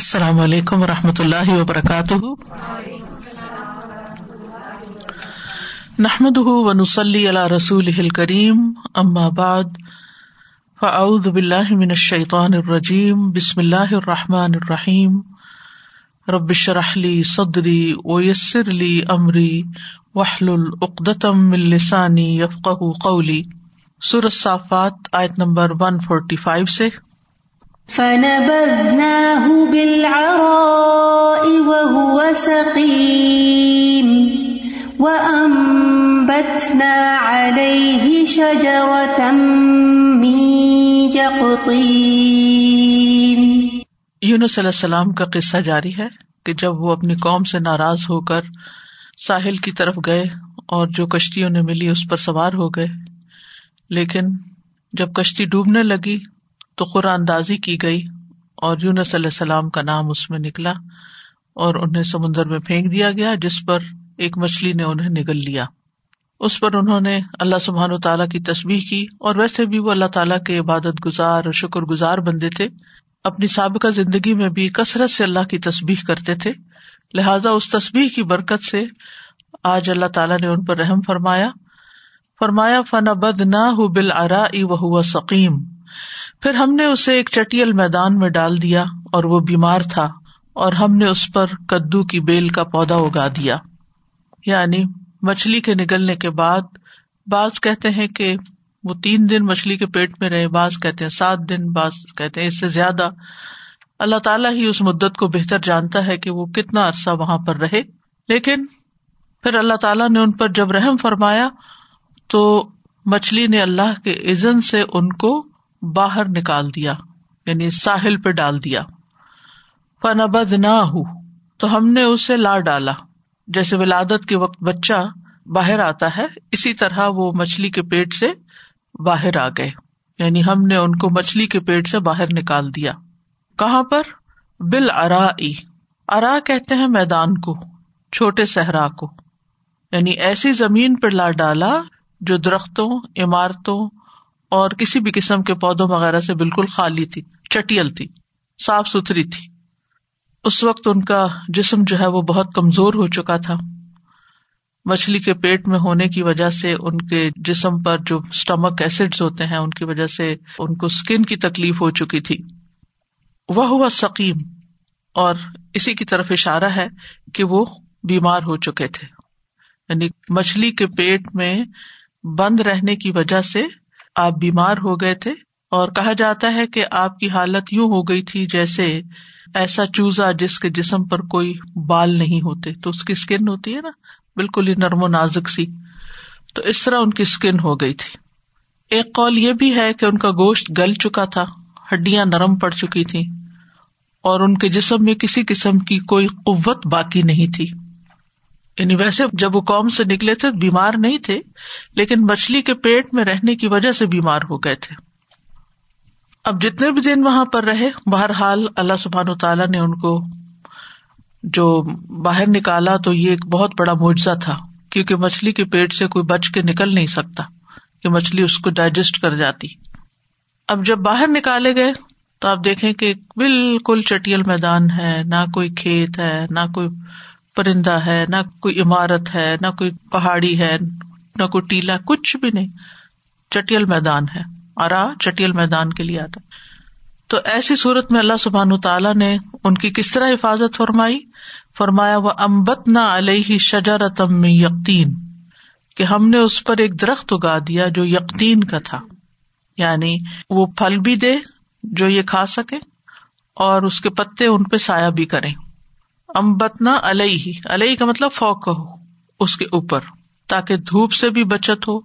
السلام علیکم و رحمۃ اللہ وبرکاتہ۔ نحمد ونسلی علی رسول کریم ام آباد فعد من الشیطان الرجیم، بسم اللہ الرحمٰن الرحیم۔ ربش رحلی صدری ویسر علی عمری وحل العقدم السانی یفق قولی۔ صافات، آیت نمبر ون فورٹی فائیو سے۔ فنبذناه بالعراء وهو سقيم وأنبتنا عليه شجرة من يقطين. یونس علیہ السلام کا قصہ جاری ہے کہ جب وہ اپنی قوم سے ناراض ہو کر ساحل کی طرف گئے اور جو کشتیوں نے ملی اس پر سوار ہو گئے، لیکن جب کشتی ڈوبنے لگی تو قرآن اندازی کی گئی اور یونس علیہ السلام کا نام اس میں نکلا اور انہیں سمندر میں پھینک دیا گیا، جس پر ایک مچھلی نے انہیں نگل لیا۔ اس پر انہوں نے اللہ سبحان و تعالیٰ کی تصویر کی اور ویسے بھی وہ اللہ تعالیٰ کے عبادت گزار اور شکر گزار بندے تھے۔ اپنی سابقہ زندگی میں بھی کثرت سے اللہ کی تصویر کرتے تھے۔ لہٰذا اس تصویر کی برکت سے آج اللہ تعالیٰ نے ان پر رحم فرمایا۔ فرمایا فن بد نہ ہُو بل ارا و سکیم پھر ہم نے اسے ایک چٹیل میدان میں ڈال دیا اور وہ بیمار تھا اور ہم نے اس پر کدو کی بیل کا پودا اگا دیا۔ یعنی مچھلی کے نکلنے کے بعد بعض کہتے ہیں کہ وہ تین دن مچھلی کے پیٹ میں رہے، بعض کہتے ہیں سات دن، بعض کہتے ہیں اس سے زیادہ۔ اللہ تعالیٰ ہی اس مدت کو بہتر جانتا ہے کہ وہ کتنا عرصہ وہاں پر رہے۔ لیکن پھر اللہ تعالیٰ نے ان پر جب رحم فرمایا تو مچھلی نے اللہ کے عزن سے ان کو باہر نکال دیا یعنی ساحل پہ ڈال دیا۔ فنبد نہ ہو تو ہم نے اسے لا ڈالا۔ جیسے ولادت کے وقت بچہ باہر آتا ہے، اسی طرح وہ مچھلی کے پیٹ سے باہر آ گئے۔ یعنی ہم نے ان کو مچھلی کے پیٹ سے باہر نکال دیا۔ کہاں پر؟ بل ارا ارا کہتے ہیں میدان کو، چھوٹے صحرا کو۔ یعنی ایسی زمین پہ لا ڈالا جو درختوں، عمارتوں اور کسی بھی قسم کے پودوں وغیرہ سے بالکل خالی تھی، چٹیل تھی، صاف ستھری تھی۔ اس وقت ان کا جسم جو ہے وہ بہت کمزور ہو چکا تھا۔ مچھلی کے پیٹ میں ہونے کی وجہ سے ان کے جسم پر جو اسٹمک ایسڈ ہوتے ہیں، ان کی وجہ سے ان کو اسکن کی تکلیف ہو چکی تھی۔ وہ ہوا سکیم اور اسی کی طرف اشارہ ہے کہ وہ بیمار ہو چکے تھے۔ یعنی مچھلی کے پیٹ میں بند رہنے کی وجہ سے آپ بیمار ہو گئے تھے اور کہا جاتا ہے کہ آپ کی حالت یوں ہو گئی تھی جیسے ایسا چوزا جس کے جسم پر کوئی بال نہیں ہوتے۔ تو اس کی اسکن ہوتی ہے نا؟ بالکل ہی نرم و نازک سی۔ تو اس طرح ان کی اسکن ہو گئی تھی۔ ایک کال یہ بھی ہے کہ ان کا گوشت گل چکا تھا، ہڈیاں نرم پڑ چکی تھی اور ان کے جسم میں کسی قسم کی کوئی قوت باقی نہیں تھی۔ یعنی ویسے جب وہ قوم سے نکلے تھے بیمار نہیں تھے، لیکن مچھلی کے پیٹ میں رہنے کی وجہ سے بیمار ہو گئے تھے۔ اب جتنے بھی دن وہاں پر رہے، بہرحال اللہ سبحان و تعالیٰ نے ان کو جو باہر نکالا تو یہ ایک بہت بڑا معجزہ تھا، کیونکہ مچھلی کے پیٹ سے کوئی بچ کے نکل نہیں سکتا، کہ مچھلی اس کو ڈائجسٹ کر جاتی۔ اب جب باہر نکالے گئے تو آپ دیکھیں کہ بالکل چٹیل میدان ہے، نہ کوئی کھیت ہے، نہ کوئی پرندہ ہے، نہ کوئی عمارت ہے، نہ کوئی پہاڑی ہے، نہ کوئی ٹیلا کچھ بھی نہیں۔ چٹیل میدان ہے۔ آرا چٹیل میدان کے لیے آتا۔ تو ایسی صورت میں اللہ سبحان تعالیٰ نے ان کی کس طرح حفاظت فرمائی؟ فرمایا وہ امبت نہ علیہ شجارتم یقین کہ ہم نے اس پر ایک درخت اگا دیا جو یقین کا تھا۔ یعنی وہ پھل بھی دے جو یہ کھا سکے اور اس کے پتے ان پہ سایہ بھی کریں۔ امبتنا علیہ علیہ کا مطلب فوق ہو اس کے اوپر، تاکہ دھوپ سے بھی بچت ہو،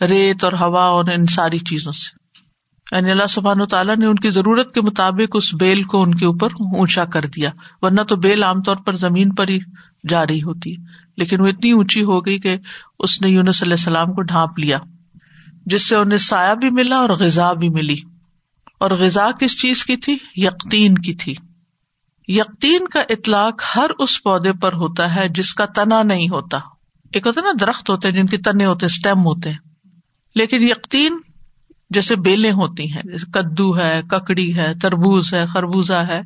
ریت اور ہوا اور ان ساری چیزوں سے۔ یعنی اللہ سبحان و تعالیٰ نے ان کی ضرورت کے مطابق اس بیل کو ان کے اوپر اونچا کر دیا، ورنہ تو بیل عام طور پر زمین پر ہی جا رہی ہوتی، لیکن وہ اتنی اونچی ہو گئی کہ اس نے یونس علیہ السلام کو ڈھانپ لیا، جس سے انہیں سایہ بھی ملا اور غذا بھی ملی۔ اور غذا کس چیز کی تھی؟ یقین کی تھی۔ یقین کا اطلاق ہر اس پودے پر ہوتا ہے جس کا تنا نہیں ہوتا۔ ایک ہوتا نا درخت ہوتے ہیں جن کے تنے ہوتے اسٹیم ہوتے ہیں۔ لیکن یقین جیسے بیلیں ہوتی ہیں، جیسے کدو ہے، ککڑی ہے، تربوز ہے، خربوزہ ہے،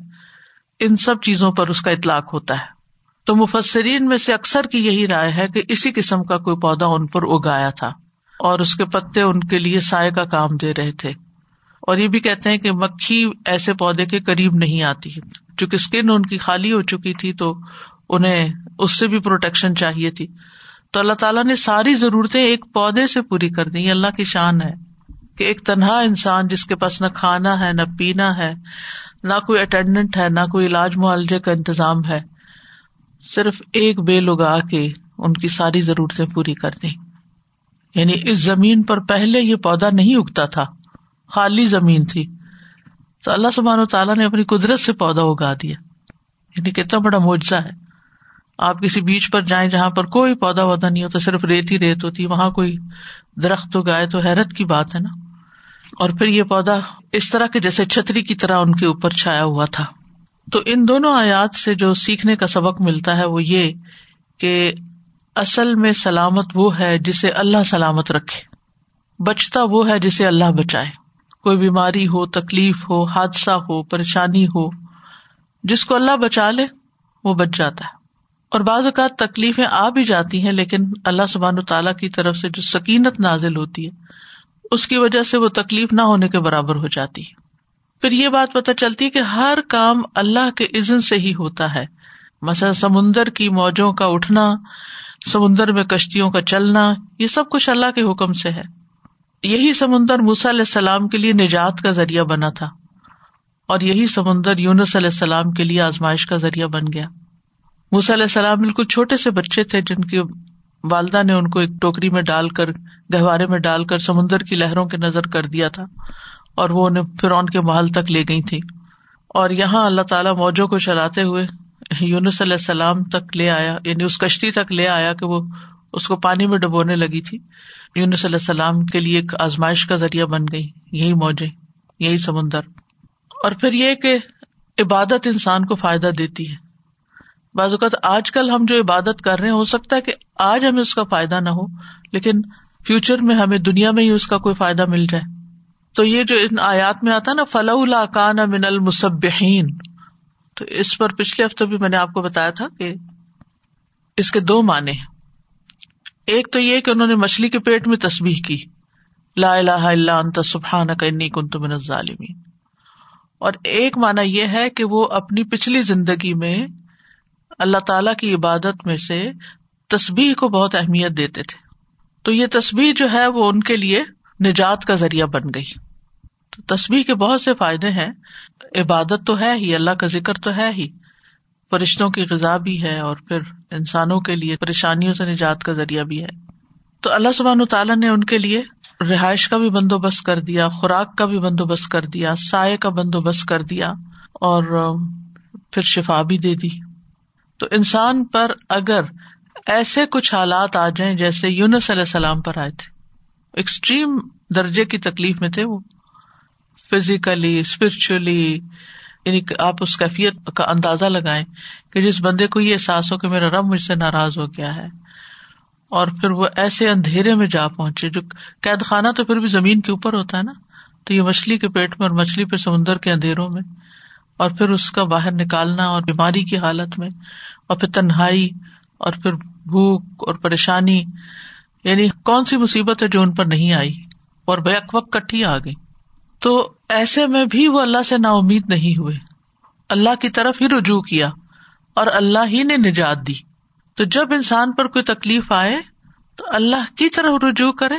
ان سب چیزوں پر اس کا اطلاق ہوتا ہے۔ تو مفسرین میں سے اکثر کی یہی رائے ہے کہ اسی قسم کا کوئی پودا ان پر اگایا تھا اور اس کے پتے ان کے لیے سائے کا کام دے رہے تھے۔ اور یہ بھی کہتے ہیں کہ مکھی ایسے پودے کے قریب نہیں آتی۔ چونکہ اسکن ان کی خالی ہو چکی تھی تو انہیں اس سے بھی پروٹیکشن چاہیے تھی۔ تو اللہ تعالیٰ نے ساری ضرورتیں ایک پودے سے پوری کر دی اللہ کی شان ہے کہ ایک تنہا انسان جس کے پاس نہ کھانا ہے، نہ پینا ہے، نہ کوئی اٹینڈنٹ ہے، نہ کوئی علاج معالجے کا انتظام ہے۔ صرف ایک بیل اگا کے ان کی ساری ضرورتیں پوری کر دی یعنی اس زمین پر پہلے یہ پودا نہیں اگتا تھا۔ خالی زمین تھی۔ تو اللہ سبحان و تعالیٰ نے اپنی قدرت سے پودا اگا دیا۔ یعنی کتنا بڑا معجزہ ہے۔ آپ کسی بیچ پر جائیں جہاں پر کوئی پودا وودا نہیں ہوتا، صرف ریت ہی ریت ہوتی وہاں کوئی درخت اگائے تو حیرت کی بات ہے نا۔ اور پھر یہ پودا اس طرح کے جیسے چھتری کی طرح ان کے اوپر چھایا ہوا تھا۔ تو ان دونوں آیات سے جو سیکھنے کا سبق ملتا ہے وہ یہ کہ اصل میں سلامت وہ ہے جسے اللہ سلامت رکھے۔ بچتا وہ ہے جسے اللہ بچائے۔ کوئی بیماری ہو، تکلیف ہو، حادثہ ہو، پریشانی ہو، جس کو اللہ بچا لے، وہ بچ جاتا ہے۔ اور بعض اوقات تکلیفیں آ بھی جاتی ہیں، لیکن اللہ سبحان و تعالیٰ کی طرف سے جو سکینت نازل ہوتی ہے، اس کی وجہ سے وہ تکلیف نہ ہونے کے برابر ہو جاتی ہے۔ پھر یہ بات پتہ چلتی ہے کہ ہر کام اللہ کے عزن سے ہی ہوتا ہے۔ مثلا سمندر کی موجوں کا اٹھنا، سمندر میں کشتیوں کا چلنا، یہ سب کچھ اللہ کے حکم سے ہے۔ یہی سمندر موسا علیہ السلام کے لیے نجات کا ذریعہ بنا تھا اور یہی سمندر یونس علیہ السلام کے لیے آزمائش کا ذریعہ بن گیا۔ موسا علیہ السلام بالکل چھوٹے سے بچے تھے جن کی والدہ نے ان کو ایک ٹوکری میں ڈال کر، گہوارے میں ڈال کر سمندر کی لہروں کے نظر کر دیا تھا اور وہ انہیں فرعون کے محل تک لے گئی تھی اور یہاں اللہ تعالیٰ موجوں کو چلاتے ہوئے یونس علیہ السلام تک لے آیا یعنی اس کشتی تک لے آیا کہ وہ اس کو پانی میں ڈبونے لگی تھی۔ یونس علیہ السلام کے لیے ایک آزمائش کا ذریعہ بن گئی، یہی موجے یہی سمندر۔ اور پھر یہ کہ عبادت انسان کو فائدہ دیتی ہے۔ بعض اوقات آج کل ہم جو عبادت کر رہے ہیں، ہو سکتا ہے کہ آج ہمیں اس کا فائدہ نہ ہو، لیکن فیوچر میں ہمیں دنیا میں ہی اس کا کوئی فائدہ مل جائے۔ تو یہ جو ان آیات میں آتا نا فلاح کان من المسبین تو اس پر پچھلے ہفتے بھی میں نے آپ کو بتایا تھا کہ اس کے دو معنی ایک تو یہ کہ انہوں نے مچھلی کے پیٹ میں تصبیح کی۔ لا الہ الا انت سبحانک انی کنت من الظالمین۔ اور ایک مانا یہ ہے کہ وہ اپنی پچھلی زندگی میں اللہ تعالی کی عبادت میں سے تصبیح کو بہت اہمیت دیتے تھے۔ تو یہ تصبیح جو ہے وہ ان کے لیے نجات کا ذریعہ بن گئی۔ تو تصویر کے بہت سے فائدے ہیں۔ عبادت تو ہے ہی، اللہ کا ذکر تو ہے ہی۔ فرشتوں کی غذا بھی ہے اور پھر انسانوں کے لیے پریشانیوں سے نجات کا ذریعہ بھی ہے۔ تو اللہ سبحان تعالیٰ نے ان کے لیے رہائش کا بھی بندوبست کر دیا، خوراک کا بھی بندوبست کر دیا، سائے کا بندوبست کر دیا اور پھر شفا بھی دے دی۔ تو انسان پر اگر ایسے کچھ حالات آ جائیں جیسے یونس علیہ السلام پر آئے تھے، ایکسٹریم درجے کی تکلیف میں تھے وہ۔ فزیکلی اسپرچلی یعنی آپ اس کیفیت کا اندازہ لگائیں کہ جس بندے کو یہ احساس ہو کہ میرا رب مجھ سے ناراض ہو گیا ہے اور پھر وہ ایسے اندھیرے میں جا پہنچے جو قید خانہ تو پھر بھی زمین کے اوپر ہوتا ہے نا؟ تو یہ مچھلی کے پیٹ میں اور مچھلی پھر سمندر کے اندھیروں میں اور پھر اس کا باہر نکالنا اور بیماری کی حالت میں اور پھر تنہائی اور پھر بھوک اور پریشانی یعنی کون سی مصیبت ہے جو ان پر نہیں آئی اور بیک وقت کٹھی آ گئی تو ایسے میں بھی وہ اللہ سے نا امید نہیں ہوئے۔ اللہ کی طرف ہی رجوع کیا اور اللہ ہی نے نجات دی۔ تو جب انسان پر کوئی تکلیف آئے تو اللہ کی طرف رجوع کرے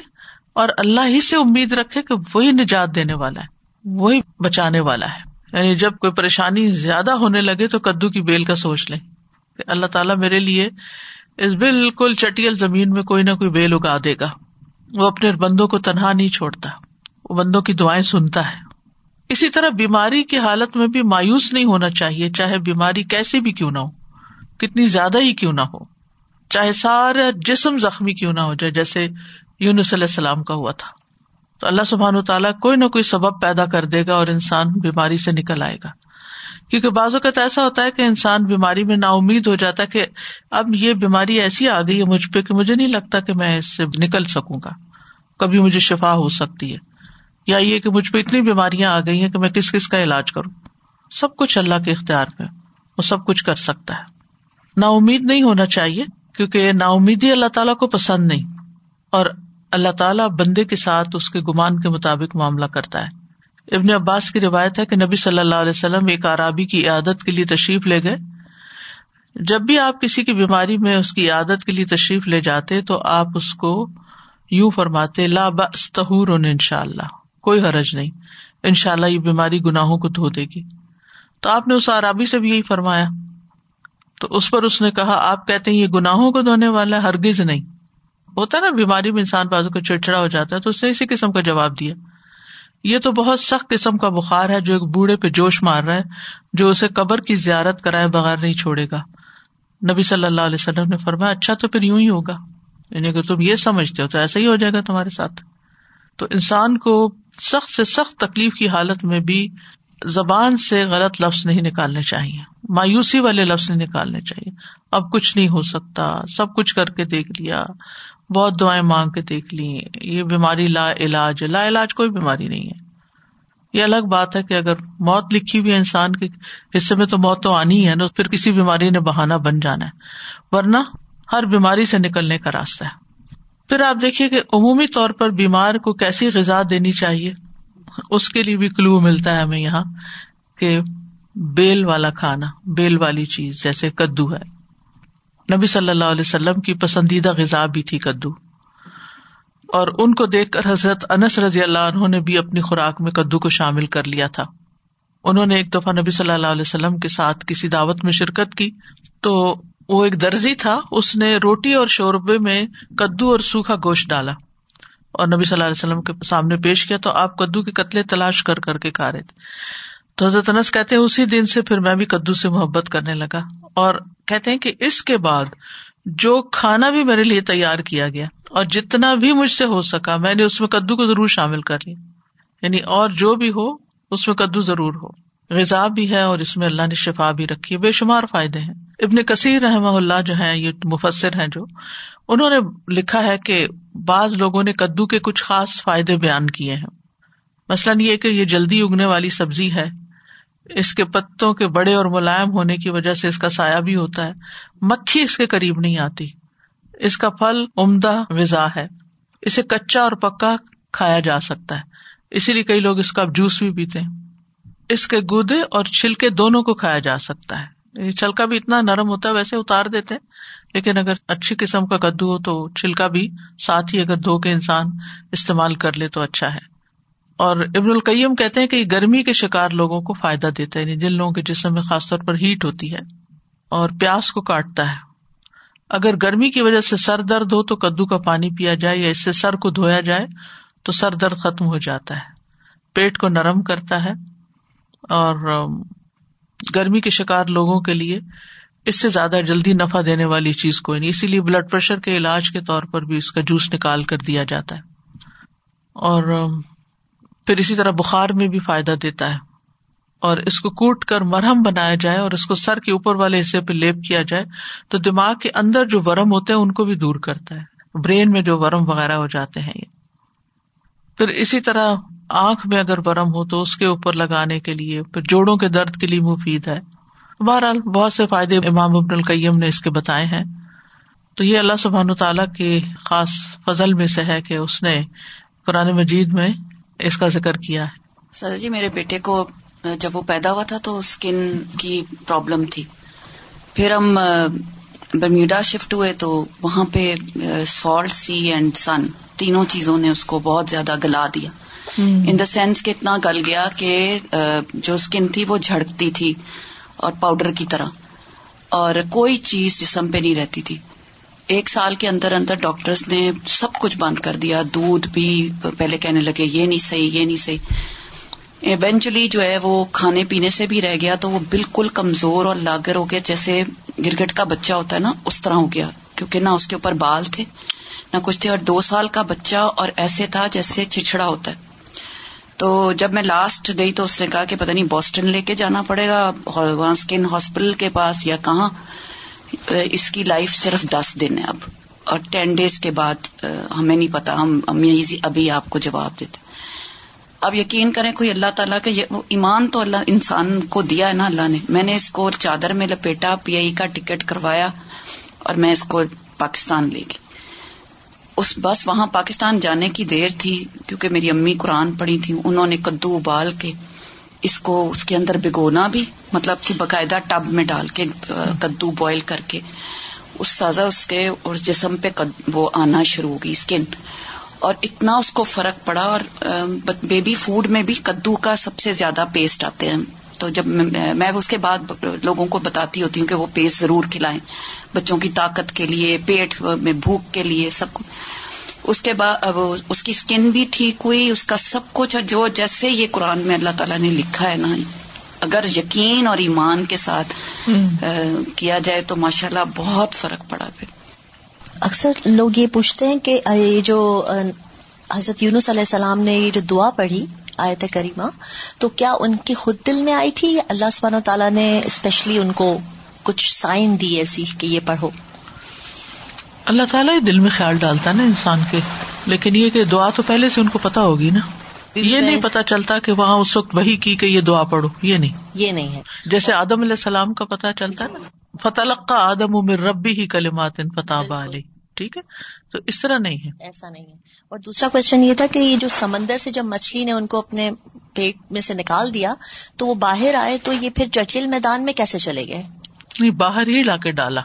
اور اللہ ہی سے امید رکھے کہ وہی نجات دینے والا ہے، وہی بچانے والا ہے۔ یعنی جب کوئی پریشانی زیادہ ہونے لگے تو کدو کی بیل کا سوچ لیں کہ اللہ تعالیٰ میرے لیے اس بالکل چٹیل زمین میں کوئی نہ کوئی بیل اگا دے گا۔ وہ اپنے بندوں کو تنہا نہیں چھوڑتا۔ بندوں کی دعائیں سنتا ہے۔ اسی طرح بیماری کی حالت میں بھی مایوس نہیں ہونا چاہیے، چاہے بیماری کیسی بھی کیوں نہ ہو، کتنی زیادہ ہی کیوں نہ ہو، چاہے سارا جسم زخمی کیوں نہ ہو جائے، جیسے یونس علیہ السلام کا ہوا تھا۔ تو اللہ سبحان و تعالیٰ کوئی نہ کوئی سبب پیدا کر دے گا اور انسان بیماری سے نکل آئے گا۔ کیونکہ بعض اوقات ایسا ہوتا ہے کہ انسان بیماری میں نا امید ہو جاتا ہے کہ اب یہ بیماری ایسی آ گئی ہے مجھ پہ کہ مجھے نہیں لگتا کہ میں اس سے نکل سکوں گا، کبھی مجھے شفا ہو سکتی ہے۔ یا یہ کہ مجھ پہ اتنی بیماریاں آ گئی ہیں کہ میں کس کس کا علاج کروں؟ سب کچھ اللہ کے اختیار پہ وہ سب کچھ کر سکتا ہے۔ نا امید نہیں ہونا چاہیے کیونکہ نا امیدی اللہ تعالیٰ کو پسند نہیں اور اللہ تعالیٰ بندے کے ساتھ اس کے گمان کے مطابق معاملہ کرتا ہے۔ ابن عباس کی روایت ہے کہ نبی صلی اللہ علیہ وسلم ایک عرابی کی عادت کے لیے تشریف لے گئے۔ جب بھی آپ کسی کی بیماری میں اس کی عادت کے لیے تشریف لے جاتے تو آپ اس کو یوں فرماتے، لا بستہور ان شاء اللہ کوئی حرج نہیں۔ ان شاء اللہ یہ بیماری گناہوں کو دھو دے گی۔ تو آپ نے اس عرابی سے بھی یہی فرمایا۔ تو اس پر اس نے کہا، آپ کہتے ہیں یہ گناہوں کو دھونے والا ہرگز نہیں۔ ہوتا نا، بیماری میں انسان بازو کو چڑچڑا ہو جاتا ہے، تو اس نے اسی قسم کا جواب دیا۔ یہ تو بہت سخت قسم کا بخار ہے، جو ایک بوڑھے پہ جوش مار رہا ہے، جو اسے قبر کی زیارت کرائے بغیر نہیں چھوڑے گا۔ نبی صلی اللہ علیہ وسلم نے فرمایا اچھا تو پھر یوں ہی ہوگا۔ یعنی کہ تم یہ سمجھتے ہو تو ایسا ہی ہو جائے گا تمہارے ساتھ۔ تو انسان کو سخت سے سخت تکلیف کی حالت میں بھی زبان سے غلط لفظ نہیں نکالنے چاہیے۔ مایوسی والے لفظ نہیں نکالنے چاہیے۔ اب کچھ نہیں ہو سکتا۔ سب کچھ کر کے دیکھ لیا۔ بہت دعائیں مانگ کے دیکھ لی یہ بیماری لا علاج لا علاج کوئی بیماری نہیں ہے۔ یہ الگ بات ہے کہ اگر موت لکھی ہوئی انسان کے حصے میں تو موت تو آنی ہے نا، پھر کسی بیماری نے بہانا بن جانا ہے۔ ورنہ ہر بیماری سے نکلنے کا راستہ ہے۔ پھر آپ دیکھیے کہ عمومی طور پر بیمار کو کیسی غذا دینی چاہیے؟ اس کے لیے بھی کلو ملتا ہے ہمیں یہاں کہ بیل والا کھانا، بیل والی چیز، جیسے کدو ہے۔ نبی صلی اللہ علیہ وسلم کی پسندیدہ غذا بھی تھی کدو۔ اور ان کو دیکھ کر حضرت انس رضی اللہ عنہ نے بھی اپنی خوراک میں کدو کو شامل کر لیا تھا۔ انہوں نے ایک دفعہ نبی صلی اللہ علیہ وسلم کے ساتھ کسی دعوت میں شرکت کی تو وہ ایک درزی تھا۔ اس نے روٹی اور شوربے میں کدو اور سوکھا گوشت ڈالا اور نبی صلی اللہ علیہ وسلم کے سامنے پیش کیا تو آپ کدو کے قتلے تلاش کر کر کے کھا رہے تھے۔ تو حضرت انس کہتے ہیں، اسی دن سے پھر میں بھی کدو سے محبت کرنے لگا اور کہتے ہیں کہ اس کے بعد جو کھانا بھی میرے لیے تیار کیا گیا اور جتنا بھی مجھ سے ہو سکا، میں نے اس میں کدو کو ضرور شامل کر لیا۔ یعنی اور جو بھی ہو، اس میں کدو ضرور ہو۔ غذا بھی ہے اور اس میں اللہ نے شفا بھی رکھی ہے۔ بے شمار فائدے ہیں۔ ابن کثیر رحم اللہ جو ہے یہ مفسر ہیں جو، انہوں نے لکھا ہے کہ بعض لوگوں نے کدو کے کچھ خاص فائدے بیان کیے ہیں۔ مثلاً یہ کہ یہ جلدی اگنے والی سبزی ہے، اس کے پتوں کے بڑے اور ملائم ہونے کی وجہ سے اس کا سایہ بھی ہوتا ہے۔ مکھی اس کے قریب نہیں آتی۔ اس کا پھل عمدہ غذا ہے۔ اسے کچا اور پکا کھایا جا سکتا ہے۔ اسی لیے کئی لوگ اس کا جوس بھی پیتے ہیں۔ اس کے گودے اور چھلکے دونوں کو کھایا جا سکتا ہے۔ چھلکا بھی اتنا نرم ہوتا ہے، ویسے اتار دیتے لیکن اگر اچھی قسم کا کدو ہو تو چھلکا بھی ساتھ ہی اگر دھو کے انسان استعمال کر لے تو اچھا ہے۔ اور ابن القیم کہتے ہیں کہ گرمی کے شکار لوگوں کو فائدہ دیتا ہے یعنی جن لوگوں کے جسم میں خاص طور پر ہیٹ ہوتی ہے اور پیاس کو کاٹتا ہے۔ اگر گرمی کی وجہ سے سر درد ہو تو کدو کا پانی پیا جائے یا اس سے سر کو دھویا جائے تو سر درد ختم ہو جاتا ہے۔ پیٹ کو نرم کرتا ہے اور گرمی کے شکار لوگوں کے لیے اس سے زیادہ جلدی نفع دینے والی چیز کوئی نہیں۔ اسی لیے بلڈ پریشر کے علاج کے طور پر بھی اس کا جوس نکال کر دیا جاتا ہے۔ اور پھر اسی طرح بخار میں بھی فائدہ دیتا ہے۔ اور اس کو کوٹ کر مرہم بنایا جائے اور اس کو سر کے اوپر والے حصے پہ لیپ کیا جائے تو دماغ کے اندر جو ورم ہوتے ہیں ان کو بھی دور کرتا ہے۔ برین میں جو ورم وغیرہ ہو جاتے ہیں یہ۔ پھر اسی طرح آنکھ میں اگر ورم ہو تو اس کے اوپر لگانے کے لیے، پھر جوڑوں کے درد کے لیے مفید ہے۔ بہرحال، بہت سے فائدے امام ابن القیم نے اس کے بتائے ہیں۔ تو یہ اللہ سبحان تعالیٰ کی خاص فضل میں سے ہے کہ اس نے قرآن مجید میں اس کا ذکر کیا ہے۔ سر جی میرے بیٹے کو جب وہ پیدا ہوا تھا تو اسکن کی پرابلم تھی۔ پھر ہم برمیڈا شفٹ ہوئے تو وہاں پہ سالٹ، سی اینڈ سن، تینوں چیزوں نے اس کو بہت زیادہ گلا دیا۔ ان دا سینس کہ اتنا گل گیا کہ جو اسکن تھی وہ جھڑکتی تھی اور پاؤڈر کی طرح۔ اور کوئی چیز جسم پہ نہیں رہتی تھی۔ ایک سال کے اندر اندر ڈاکٹرز نے سب کچھ بند کر دیا۔ دودھ بھی پہلے کہنے لگے، یہ نہیں صحیح، یہ نہیں صحیح۔ ایونچولی جو ہے وہ کھانے پینے سے بھی رہ گیا تو وہ بالکل کمزور اور لاگر ہو گیا۔ جیسے گرگٹ کا بچہ ہوتا ہے نا، اس طرح ہو گیا۔ کیونکہ نہ اس کے اوپر بال تھے، نہ کچھ تھے۔ اور دو سال کا بچہ اور ایسے تھا جیسے چچڑا ہوتا ہے۔ تو جب میں لاسٹ گئی تو اس نے کہا کہ پتہ نہیں بوسٹن لے کے جانا پڑے گا، وہاں اسکن ہاسپٹل کے پاس یا کہاں؟ اس کی لائف صرف دس دن ہے اب۔ اور ٹین ڈیز کے بعد ہمیں نہیں پتا۔ ہم جی ابھی آپ کو جواب دیتے۔ اب یقین کریں کوئی اللہ تعالیٰ کا ایمان تو اللہ، انسان کو دیا ہے نا اللہ نے۔ میں نے اس کو چادر میں لپیٹا، پی آئی کا ٹکٹ کروایا اور میں اس کو پاکستان لے گئی۔ اس بس وہاں پاکستان جانے کی دیر تھی، کیونکہ میری امی قرآن پڑھی تھی، انہوں نے کدو ابال کے اس کو اس کے اندر بھگونا بھی مطلب کہ باقاعدہ ٹب میں ڈال کے کدو بوائل کر کے۔ اس سازا اس کے اور جسم پہ وہ آنا شروع ہوگی اسکن۔ اور اتنا اس کو فرق پڑا اور بیبی فوڈ میں بھی کدو کا سب سے زیادہ پیسٹ آتے ہیں۔ تو جب میں اس کے بعد لوگوں کو بتاتی ہوتی ہوں کہ وہ پیسٹ ضرور کھلائیں۔ بچوں کی طاقت کے لیے پیٹ میں بھوک کے لیے سب اس کے بعد اس کی اسکن بھی ٹھیک ہوئی اس کا سب کچھ جو جیسے یہ قرآن میں اللہ تعالیٰ نے لکھا ہے نا اگر یقین اور ایمان کے ساتھ کیا جائے تو ماشاء اللہ بہت فرق پڑا پھر۔ اکثر لوگ یہ پوچھتے ہیں کہ یہ جو حضرت یونس علیہ السلام نے یہ جو دعا پڑھی آیت کریمہ تو کیا ان کی خود دل میں آئی تھی یا اللہ سبحانہ تعالیٰ نے اسپیشلی ان کو کچھ سائن دی ایسی کہ یہ پڑھو۔ اللہ تعالیٰ دل میں خیال ڈالتا نا انسان کے۔ لیکن یہ کہ دعا تو پہلے سے ان کو پتا ہوگی نا۔ یہ نہیں پتا چلتا کہ وہاں اس وقت وہی کی کہ یہ دعا پڑھو۔ یہ نہیں۔ یہ نہیں ہے۔ جیسے آدم علیہ السلام کا پتا چلتا نا۔ فتح کا آدم عمر ربی ہی کلمات فتح علی ٹھیک ہے؟ تو اس طرح نہیں ہے۔ ایسا نہیں ہے۔ اور دوسرا کوشچن یہ تھا کہ یہ جو سمندر سے جب مچھلی نے ان کو اپنے پیٹ میں سے نکال دیا تو وہ باہر آئے تو یہ پھر جٹیل میدان میں کیسے چلے گئے؟ نہیں باہر ہی لا کے ڈالا۔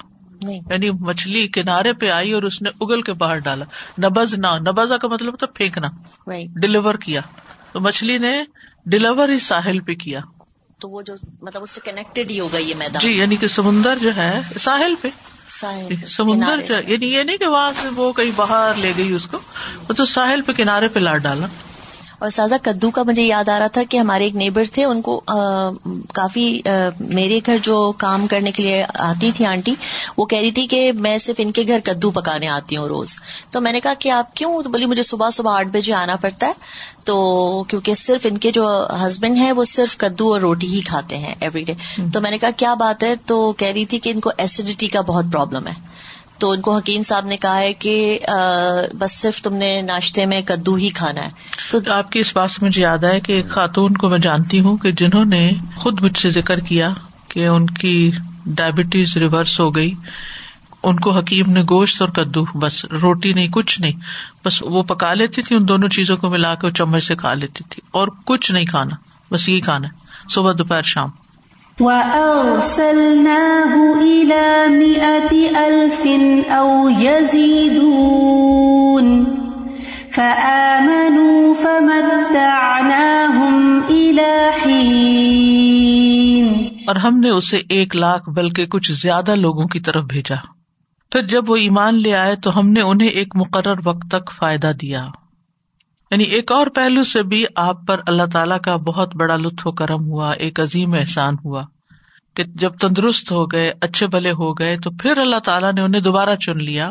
یعنی مچھلی کنارے پہ آئی اور اس نے اگل کے باہر ڈالا۔ نبز نہ نبزا کا مطلب تھا پھینکنا۔ ڈلیور کیا۔ تو مچھلی نے ڈلیور ہی ساحل پہ کیا۔ تو وہ جو مطلب اس سے کنیکٹڈ ہی ہوگا یہ میدان۔ جی یعنی کہ سمندر جو ہے ساحل پہ۔ سمندر جو یعنی یہ نہیں کہ وہاں سے وہ کہیں باہر لے گئی اس کو وہ تو ساحل پہ کنارے پہ لاٹ ڈالا۔ اور سازا کدو کا مجھے یاد آ رہا تھا کہ ہمارے ایک نیبر تھے ان کو کافی میرے گھر جو کام کرنے کے لیے آتی تھی آنٹی وہ کہہ رہی تھی کہ میں صرف ان کے گھر کدو پکانے آتی ہوں روز۔ تو میں نے کہا کہ آپ کیوں؟ تو بولی مجھے صبح صبح آٹھ بجے آنا پڑتا ہے۔ تو کیونکہ صرف ان کے جو ہسبینڈ ہیں وہ صرف کدو اور روٹی ہی کھاتے ہیں ایوری ڈے تو میں نے کہا کیا بات ہے؟ تو کہہ رہی تھی کہ ان کو ایسیڈیٹی کا بہت پرابلم ہے۔ تو ان کو حکیم صاحب نے کہا ہے کہ بس صرف تم نے ناشتے میں کدو ہی کھانا ہے۔ تو آپ کی اس بات سے مجھے یاد ہے کہ ایک خاتون کو میں جانتی ہوں کہ جنہوں نے خود مجھ سے ذکر کیا کہ ان کی ڈائبٹیز ریورس ہو گئی۔ ان کو حکیم نے گوشت اور کدو، بس روٹی نہیں، کچھ نہیں۔ بس وہ پکا لیتی تھی، ان دونوں چیزوں کو ملا کے چمچ سے کھا لیتی تھی۔ اور کچھ نہیں کھانا، بس یہی کھانا صبح، دوپہر، شام۔ وَأَرْسَلْنَاهُ إِلَى مِئَةِ أَلْفٍ أَوْ يَزِيدُونَ فَآمَنُوا فَمَتَّعْنَاهُمْ إِلَى حِينٍ اور ہم نے اسے ایک لاکھ بلکہ کچھ زیادہ لوگوں کی طرف بھیجا۔ پھر جب وہ ایمان لے آئے تو ہم نے انہیں ایک مقرر وقت تک فائدہ دیا۔ یعنی ایک اور پہلو سے بھی آپ پر اللہ تعالیٰ کا بہت بڑا لطف و کرم ہوا، ایک عظیم احسان ہوا کہ جب تندرست ہو گئے، اچھے بھلے ہو گئے، تو پھر اللہ تعالیٰ نے انہیں دوبارہ چن لیا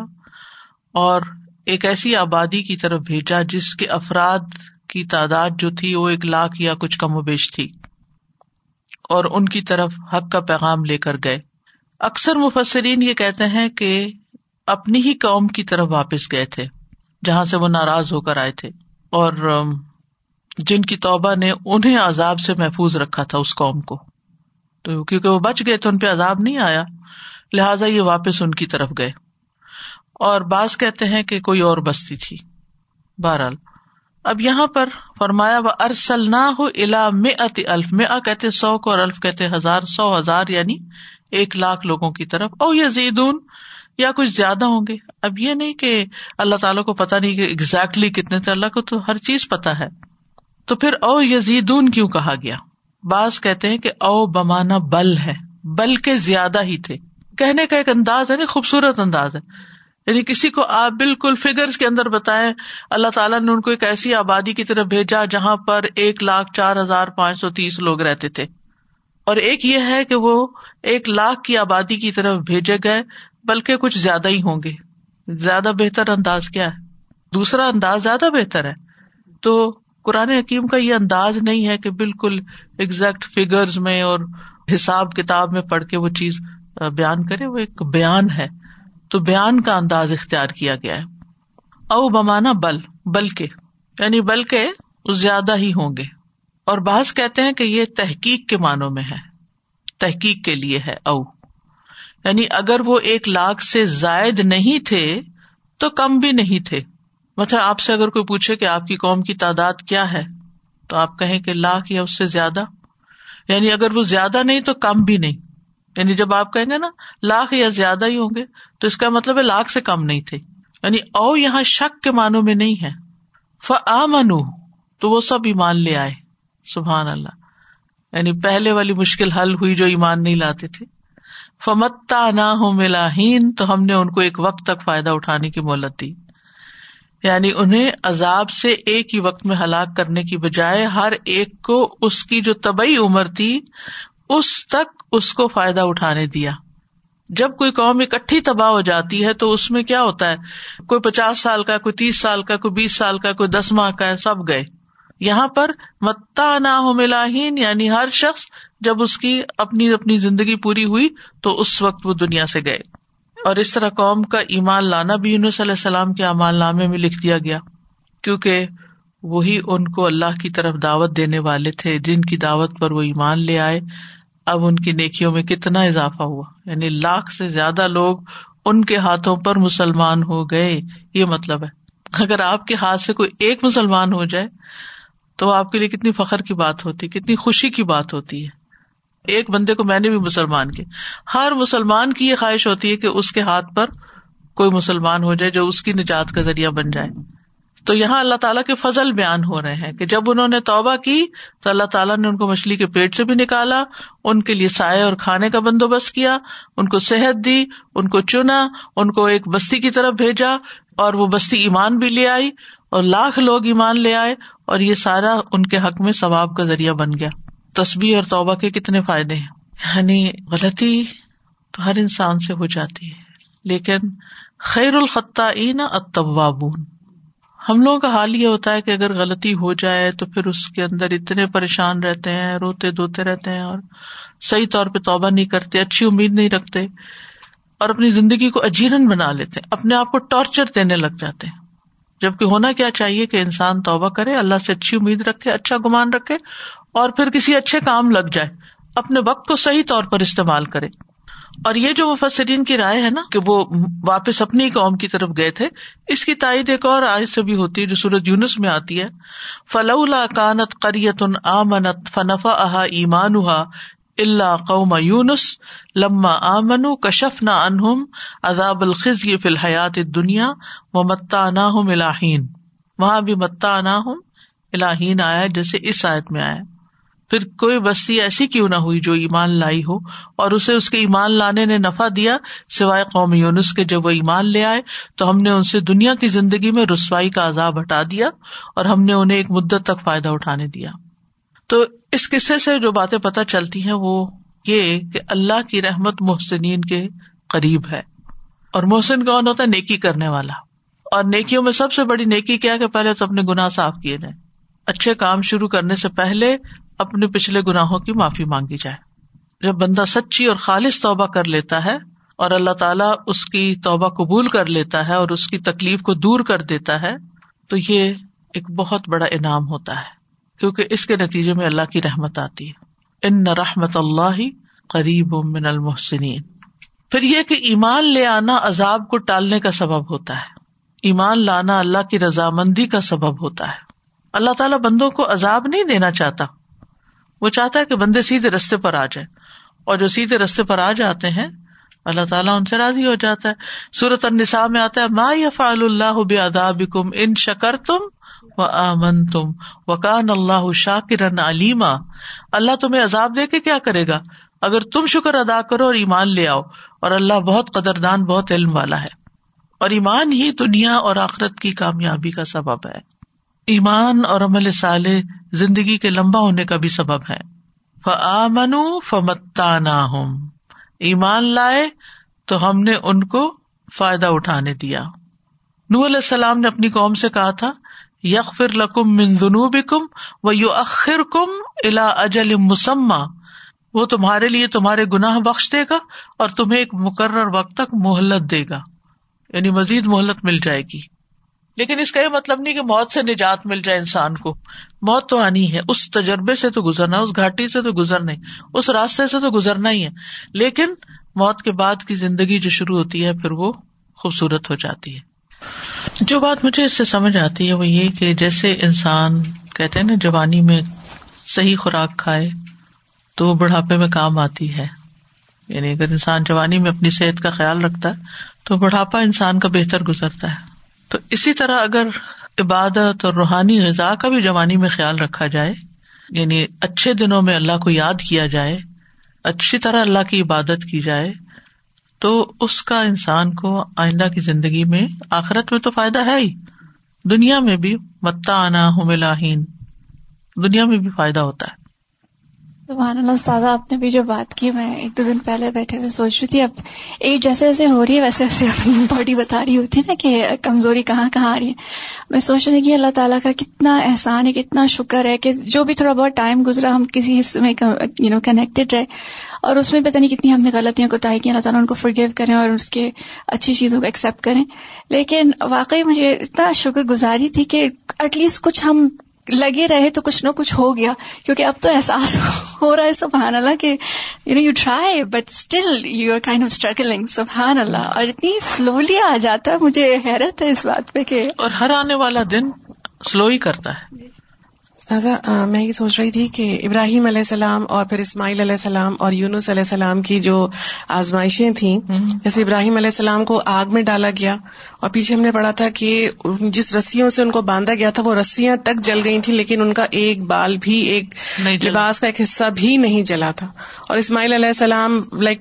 اور ایک ایسی آبادی کی طرف بھیجا جس کے افراد کی تعداد جو تھی وہ ایک لاکھ یا کچھ کم و بیش تھی اور ان کی طرف حق کا پیغام لے کر گئے۔ اکثر مفسرین یہ کہتے ہیں کہ اپنی ہی قوم کی طرف واپس گئے تھے، جہاں سے وہ ناراض ہو کر آئے تھے۔ اور جن کی توبہ نے انہیں عذاب سے محفوظ رکھا تھا اس قوم کو۔ تو کیونکہ وہ بچ گئے تو ان پہ عذاب نہیں آیا، لہٰذا یہ واپس ان کی طرف گئے۔ اور بعض کہتے ہیں کہ کوئی اور بستی تھی۔ بہرحال، اب یہاں پر فرمایا وہ ارسل نہ ہو الا میں الف میں کہتے سو کو اور الف کہتے ہزار۔ سو ہزار یعنی ایک لاکھ لوگوں کی طرف۔ او یہ زیدون یا کچھ زیادہ ہوں گے؟ اب یہ نہیں کہ اللہ تعالیٰ کو پتا نہیں کہ اگزیکٹلی کتنے تھے، اللہ کو تو ہر چیز پتا ہے۔ تو پھر او یزیدون کیوں کہا گیا؟ بعض کہتے ہیں کہ او بمانا بل ہے بل کے زیادہ ہی تھے۔ کہنے کا ایک انداز ہے نا، خوبصورت انداز ہے۔ یعنی کسی کو آپ بالکل فگر کے اندر بتائیں، اللہ تعالیٰ نے ان کو ایک ایسی آبادی کی طرف بھیجا جہاں پر ایک لاکھ چار ہزار پانچ سو تیس لوگ رہتے تھے۔ اور ایک یہ ہے کہ وہ ایک لاکھ کی آبادی کی طرف بھیجے گئے بلکہ کچھ زیادہ ہی ہوں گے۔ زیادہ بہتر انداز کیا ہے؟ دوسرا انداز زیادہ بہتر ہے۔ تو قرآن حکیم کا یہ انداز نہیں ہے کہ بالکل ایگزیکٹ فگر میں اور حساب کتاب میں پڑھ کے وہ چیز بیان کرے، وہ ایک بیان ہے۔ تو بیان کا انداز اختیار کیا گیا ہے۔ او بمانا بل، بلکہ یعنی بلکہ زیادہ ہی ہوں گے۔ اور بعض کہتے ہیں کہ یہ تحقیق کے معنوں میں ہے۔ تحقیق کے لیے ہے او۔ یعنی اگر وہ ایک لاکھ سے زائد نہیں تھے تو کم بھی نہیں تھے۔ مطلب آپ سے اگر کوئی پوچھے کہ آپ کی قوم کی تعداد کیا ہے، تو آپ کہیں کہ لاکھ یا اس سے زیادہ۔ یعنی اگر وہ زیادہ نہیں تو کم بھی نہیں۔ یعنی جب آپ کہیں گے نا، لاکھ یا زیادہ ہی ہوں گے، تو اس کا مطلب ہے لاکھ سے کم نہیں تھے۔ یعنی او یہاں شک کے معنوں میں نہیں ہے۔ ف تو وہ سب ایمان لے آئے۔ سبحان اللہ۔ یعنی پہلے والی مشکل حل ہوئی جو ایمان نہیں لاتے تھے۔ فمتا نہ ہو ملاحین تو ہم نے ان کو ایک وقت تک فائدہ اٹھانے کی مہلت دی۔ یعنی انہیں عذاب سے ایک ہی وقت میں ہلاک کرنے کی بجائے ہر ایک کو اس کی جو طبی عمر تھی، اس تک اس کو فائدہ اٹھانے دیا۔ جب کوئی قوم اکٹھی تباہ ہو جاتی ہے، تو اس میں کیا ہوتا ہے؟ کوئی پچاس سال کا، کوئی تیس سال کا، کوئی بیس سال کا، کوئی دس ماہ کا ہے سب گئے۔ یہاں پر متا نہ ہو ملاحین یعنی ہر شخص جب اس کی اپنی اپنی زندگی پوری ہوئی تو اس وقت وہ دنیا سے گئے۔ اور اس طرح قوم کا ایمان لانا بھی یونس علیہ السلام کے امان نامے میں لکھ دیا گیا، کیونکہ وہی ان کو اللہ کی طرف دعوت دینے والے تھے جن کی دعوت پر وہ ایمان لے آئے۔ اب ان کی نیکیوں میں کتنا اضافہ ہوا یعنی لاکھ سے زیادہ لوگ ان کے ہاتھوں پر مسلمان ہو گئے، یہ مطلب ہے۔ اگر آپ کے ہاتھ سے کوئی ایک مسلمان ہو جائے تو آپ کے لیے کتنی فخر کی بات ہوتی، کتنی خوشی کی بات ہوتی ہے۔ ایک بندے کو میں نے بھی مسلمان کی ہر مسلمان کی یہ خواہش ہوتی ہے کہ اس کے ہاتھ پر کوئی مسلمان ہو جائے جو اس کی نجات کا ذریعہ بن جائے۔ تو یہاں اللہ تعالیٰ کے فضل بیان ہو رہے ہیں کہ جب انہوں نے توبہ کی تو اللہ تعالیٰ نے ان کو مچھلی کے پیٹ سے بھی نکالا، ان کے لیے سائے اور کھانے کا بندوبست کیا، ان کو صحت دی، ان کو چنا، ان کو ایک بستی کی طرف بھیجا اور وہ بستی ایمان بھی لے آئی اور لاکھ لوگ ایمان لے آئے اور یہ سارا ان کے حق میں ثواب کا ذریعہ بن گیا۔ تصبیح اور توبہ کے کتنے فائدے ہیں؟ یعنی غلطی تو ہر انسان سے ہو جاتی ہے، لیکن خیر الخط اتوابون ہم لوگوں کا حال یہ ہوتا ہے کہ اگر غلطی ہو جائے تو پھر اس کے اندر اتنے پریشان رہتے ہیں، روتے دھوتے رہتے ہیں اور صحیح طور پہ توبہ نہیں کرتے، اچھی امید نہیں رکھتے اور اپنی زندگی کو اجیرن بنا لیتے، اپنے آپ کو ٹارچر دینے لگ جاتے۔ ہیں جبکہ ہونا کیا چاہیے کہ انسان توبہ کرے، اللہ سے اچھی امید رکھے اچھا گمان رکھے اور پھر کسی اچھے کام لگ جائے، اپنے وقت کو صحیح طور پر استعمال کرے۔ اور یہ جو مفسرین کی رائے ہے نا کہ وہ واپس اپنی قوم کی طرف گئے تھے، اس کی تائید ایک اور آئے سے بھی ہوتی ہے جو سورج یونس میں آتی ہے۔ فلولا کانت کریت آمنت فنفا احا ایمان اللہ قوم یونس لما آمن کشف نہ انہم عذاب الخذ فی الحیات دنیا و متا نہ الہین وہاں بھی متا نہ الہین آیا جیسے اس آیت میں آیا پھر کوئی بستی ایسی کیوں نہ ہوئی جو ایمان لائی ہو اور اسے اس کے ایمان لانے نے نفع دیا سوائے قوم یونس کے جب وہ ایمان لے آئے تو ہم نے ان سے دنیا کی زندگی میں رسوائی کا عذاب ہٹا دیا اور ہم نے انہیں ایک مدت تک فائدہ اٹھانے دیا۔ تو اس قصے سے جو باتیں پتہ چلتی ہیں وہ یہ کہ اللہ کی رحمت محسنین کے قریب ہے اور محسن کون ہوتا ہے؟ نیکی کرنے والا۔ اور نیکیوں میں سب سے بڑی نیکی کیا کہ پہلے تو اپنے گناہ صاف کیے جائیں۔ اچھے کام شروع کرنے سے پہلے اپنے پچھلے گناہوں کی معافی مانگی جائے۔ جب بندہ سچی اور خالص توبہ کر لیتا ہے اور اللہ تعالیٰ اس کی توبہ قبول کر لیتا ہے اور اس کی تکلیف کو دور کر دیتا ہے، تو یہ ایک بہت بڑا انعام ہوتا ہے، کیونکہ اس کے نتیجے میں اللہ کی رحمت آتی ہے۔ ان نہ رحمت اللہ قریب من المحسنین۔ پھر یہ کہ ایمان لے آنا عذاب کو ٹالنے کا سبب ہوتا ہے۔ ایمان لانا اللہ کی رضامندی کا سبب ہوتا ہے۔ اللہ تعالیٰ بندوں کو عذاب نہیں دینا چاہتا۔ وہ چاہتا ہے کہ بندے سیدھے رستے پر آ جائے اور جو سیدھے رستے پر آ جاتے ہیں، اللہ تعالیٰ ان سے راضی ہو جاتا ہے۔ سورت النساء میں آتا ہے، ما یفعل اللہ باداب ان شکر تم و آمن تم وکان اللہ شاکرن علیما۔ اللہ تمہیں عذاب دے کے کیا کرے گا؟ اگر تم شکر ادا کرو اور ایمان لے آؤ۔ اور اللہ بہت قدردان، بہت علم والا ہے۔ اور ایمان ہی دنیا اور آخرت کی کامیابی کا سبب ہے۔ ایمان اور عمل صالح زندگی کے لمبا ہونے کا بھی سبب ہے۔ فمن فمتا ایمان لائے تو ہم نے ان کو فائدہ اٹھانے دیا۔ نو علیہ السلام نے اپنی قوم سے کہا تھا یک لکم من جنوب کم و یو اخر کم الا اجل مسمہ۔ وہ تمہارے لیے تمہارے گناہ بخش دے گا اور تمہیں ایک مقرر وقت تک مہلت دے گا۔ یعنی مزید مہلت مل جائے گی۔ لیکن اس کا یہ مطلب نہیں کہ موت سے نجات مل جائے انسان کو۔ موت تو آنی ہے۔ اس تجربے سے تو گزرنا اس گھاٹی سے تو گزرنا اس راستے سے تو گزرنا ہی ہے۔ لیکن موت کے بعد کی زندگی جو شروع ہوتی ہے، پھر وہ خوبصورت ہو جاتی ہے۔ جو بات مجھے اس سے سمجھ آتی ہے، وہ یہ کہ جیسے انسان کہتے ہیں نا، جوانی میں صحیح خوراک کھائے تو وہ بڑھاپے میں کام آتی ہے۔ یعنی اگر انسان جوانی میں اپنی صحت کا خیال رکھتا ہے، تو بڑھاپا انسان کا بہتر گزرتا ہے۔ تو اسی طرح اگر عبادت اور روحانی غذا کا بھی جوانی میں خیال رکھا جائے یعنی اچھے دنوں میں اللہ کو یاد کیا جائے، اچھی طرح اللہ کی عبادت کی جائے، تو اس کا انسان کو آئندہ کی زندگی میں آخرت میں تو فائدہ ہے ہی۔ دنیا میں بھی متا آنا ہو دنیا میں بھی فائدہ ہوتا ہے۔ سبحان اللہ استاذہ آپ نے بھی جو بات کی، میں ایک دو دن پہلے بیٹھے ہوئے سوچ رہی تھی، اب ایج جیسے جیسے ہو رہی ہے، ویسے ویسے اپنی باڈی بتا رہی ہوتی ہے نا کہ کمزوری کہاں کہاں آ رہی ہے۔ میں سوچ رہی کہ اللہ تعالیٰ کا کتنا احسان ہے، کتنا شکر ہے کہ جو بھی تھوڑا بہت ٹائم گزرا، ہم کسی حصے میں یو نو کنیکٹڈ رہے۔ اور اس میں پتہ نہیں کتنی ہم نے غلطیاں کو کی، اللہ تعالیٰ ان کو فرگیو کریں اور اس کے اچھی چیزوں کو ایکسیپٹ کریں۔ لیکن واقعی مجھے اتنا شکر گزاری تھی کہ ایٹ لیسٹ کچھ ہم لگے رہے تو کچھ نہ کچھ ہو گیا، کیونکہ اب تو احساس ہو رہا ہے، سبحان اللہ کہ you know you try but still you are kind of struggling سبحان اللہ۔ اور اتنی سلولی آ جاتا ہے، مجھے حیرت ہے اس بات پہ کہ اور ہر آنے والا دن سلو ہی کرتا ہے۔ تازہ میں یہ سوچ رہی تھی کہ ابراہیم علیہ السلام اور پھر اسماعیل علیہ السلام اور یونس علیہ السلام کی جو آزمائشیں تھیں جیسے ابراہیم علیہ السلام کو آگ میں ڈالا گیا اور پیچھے ہم نے پڑھا تھا کہ جس رسیوں سے ان کو باندھا گیا تھا وہ رسیاں تک جل گئی تھیں لیکن ان کا ایک بال بھی ایک لباس کا ایک حصہ بھی نہیں جلا تھا۔ اور اسماعیل علیہ السلام like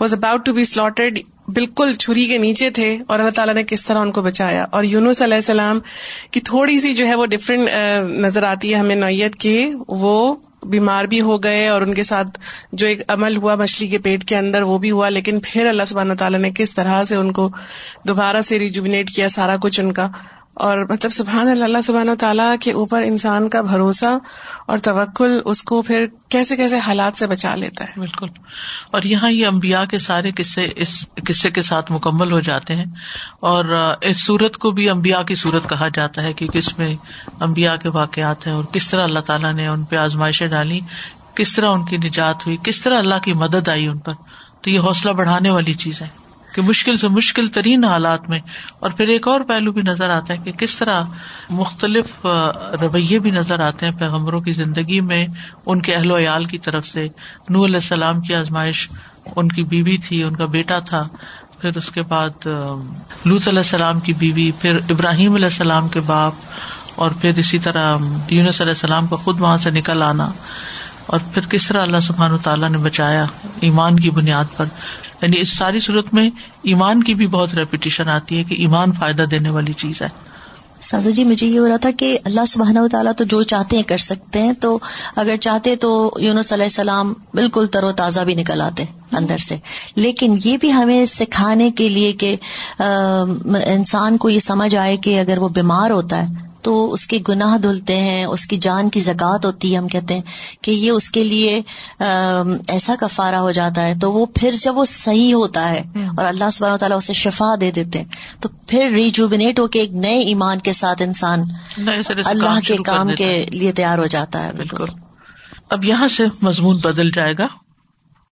was about to be slaughtered بالکل چھری کے نیچے تھے اور اللہ تعالیٰ نے کس طرح ان کو بچایا اور یونس علیہ السلام کی تھوڑی سی جو ہے وہ ڈفرینٹ نظر آتی ہے ہمیں نوعیت کی، وہ بیمار بھی ہو گئے اور ان کے ساتھ جو ایک عمل ہوا مچھلی کے پیٹ کے اندر وہ بھی ہوا، لیکن پھر اللہ سبحانہ تعالیٰ نے کس طرح سے ان کو دوبارہ سے ریجوبنیٹ کیا سارا کچھ ان کا۔ اور مطلب سبحان اللہ سبحان و تعالیٰ کے اوپر انسان کا بھروسہ اور توکل اس کو پھر کیسے کیسے حالات سے بچا لیتا ہے۔ بالکل۔ اور یہاں یہ امبیا کے سارے قصے اس قصے کے ساتھ مکمل ہو جاتے ہیں۔ اور اس سورت کو بھی امبیا کی صورت کہا جاتا ہے کیونکہ اس میں امبیا کے واقعات ہیں اور کس طرح اللہ تعالیٰ نے ان پہ آزمائشیں ڈالی، کس طرح ان کی نجات ہوئی، کس طرح اللہ کی مدد آئی ان پر۔ تو یہ حوصلہ بڑھانے والی چیز ہے۔ کہ مشکل سے مشکل ترین حالات میں، اور پھر ایک اور پہلو بھی نظر آتا ہے کہ کس طرح مختلف رویے بھی نظر آتے ہیں پیغمبروں کی زندگی میں، ان کے اہل و عیال کی طرف سے۔ نور علیہ السلام کی آزمائش ان کی بیوی تھی، ان کا بیٹا تھا۔ پھر اس کے بعد لوت علیہ السلام کی بیوی، پھر ابراہیم علیہ السلام کے باپ، اور پھر اسی طرح یونس علیہ السلام کا خود وہاں سے نکل آنا۔ اور پھر کس طرح اللہ سبحان تعالیٰ نے بچایا ایمان کی بنیاد پر۔ یعنی اس ساری صورت میں ایمان کی بھی بہت ریپوٹیشن آتی ہے کہ ایمان فائدہ دینے والی چیز ہے۔ سادہ جی مجھے یہ ہو رہا تھا کہ اللہ سبحانہ و تعالیٰ تو جو چاہتے ہیں کر سکتے ہیں، تو اگر چاہتے تو یونس علیہ السلام بالکل تر و تازہ بھی نکل آتے اندر سے۔ لیکن یہ بھی ہمیں سکھانے کے لیے کہ انسان کو یہ سمجھ آئے کہ اگر وہ بیمار ہوتا ہے تو اس کے گناہ دھلتے ہیں اس کی جان کی زکات ہوتی ہے ہم کہتے ہیں کہ یہ اس کے لیے ایسا کفارہ ہو جاتا ہے۔ تو وہ پھر جب وہ صحیح ہوتا ہے اور اللہ سب تعالیٰ اسے شفا دے دیتے ہیں تو پھر ریجوبنیٹ ہو کے ایک نئے ایمان کے ساتھ انسان اللہ کے کام کے لیے تیار ہو جاتا ہے۔ بالکل۔ اب یہاں سے مضمون بدل جائے گا۔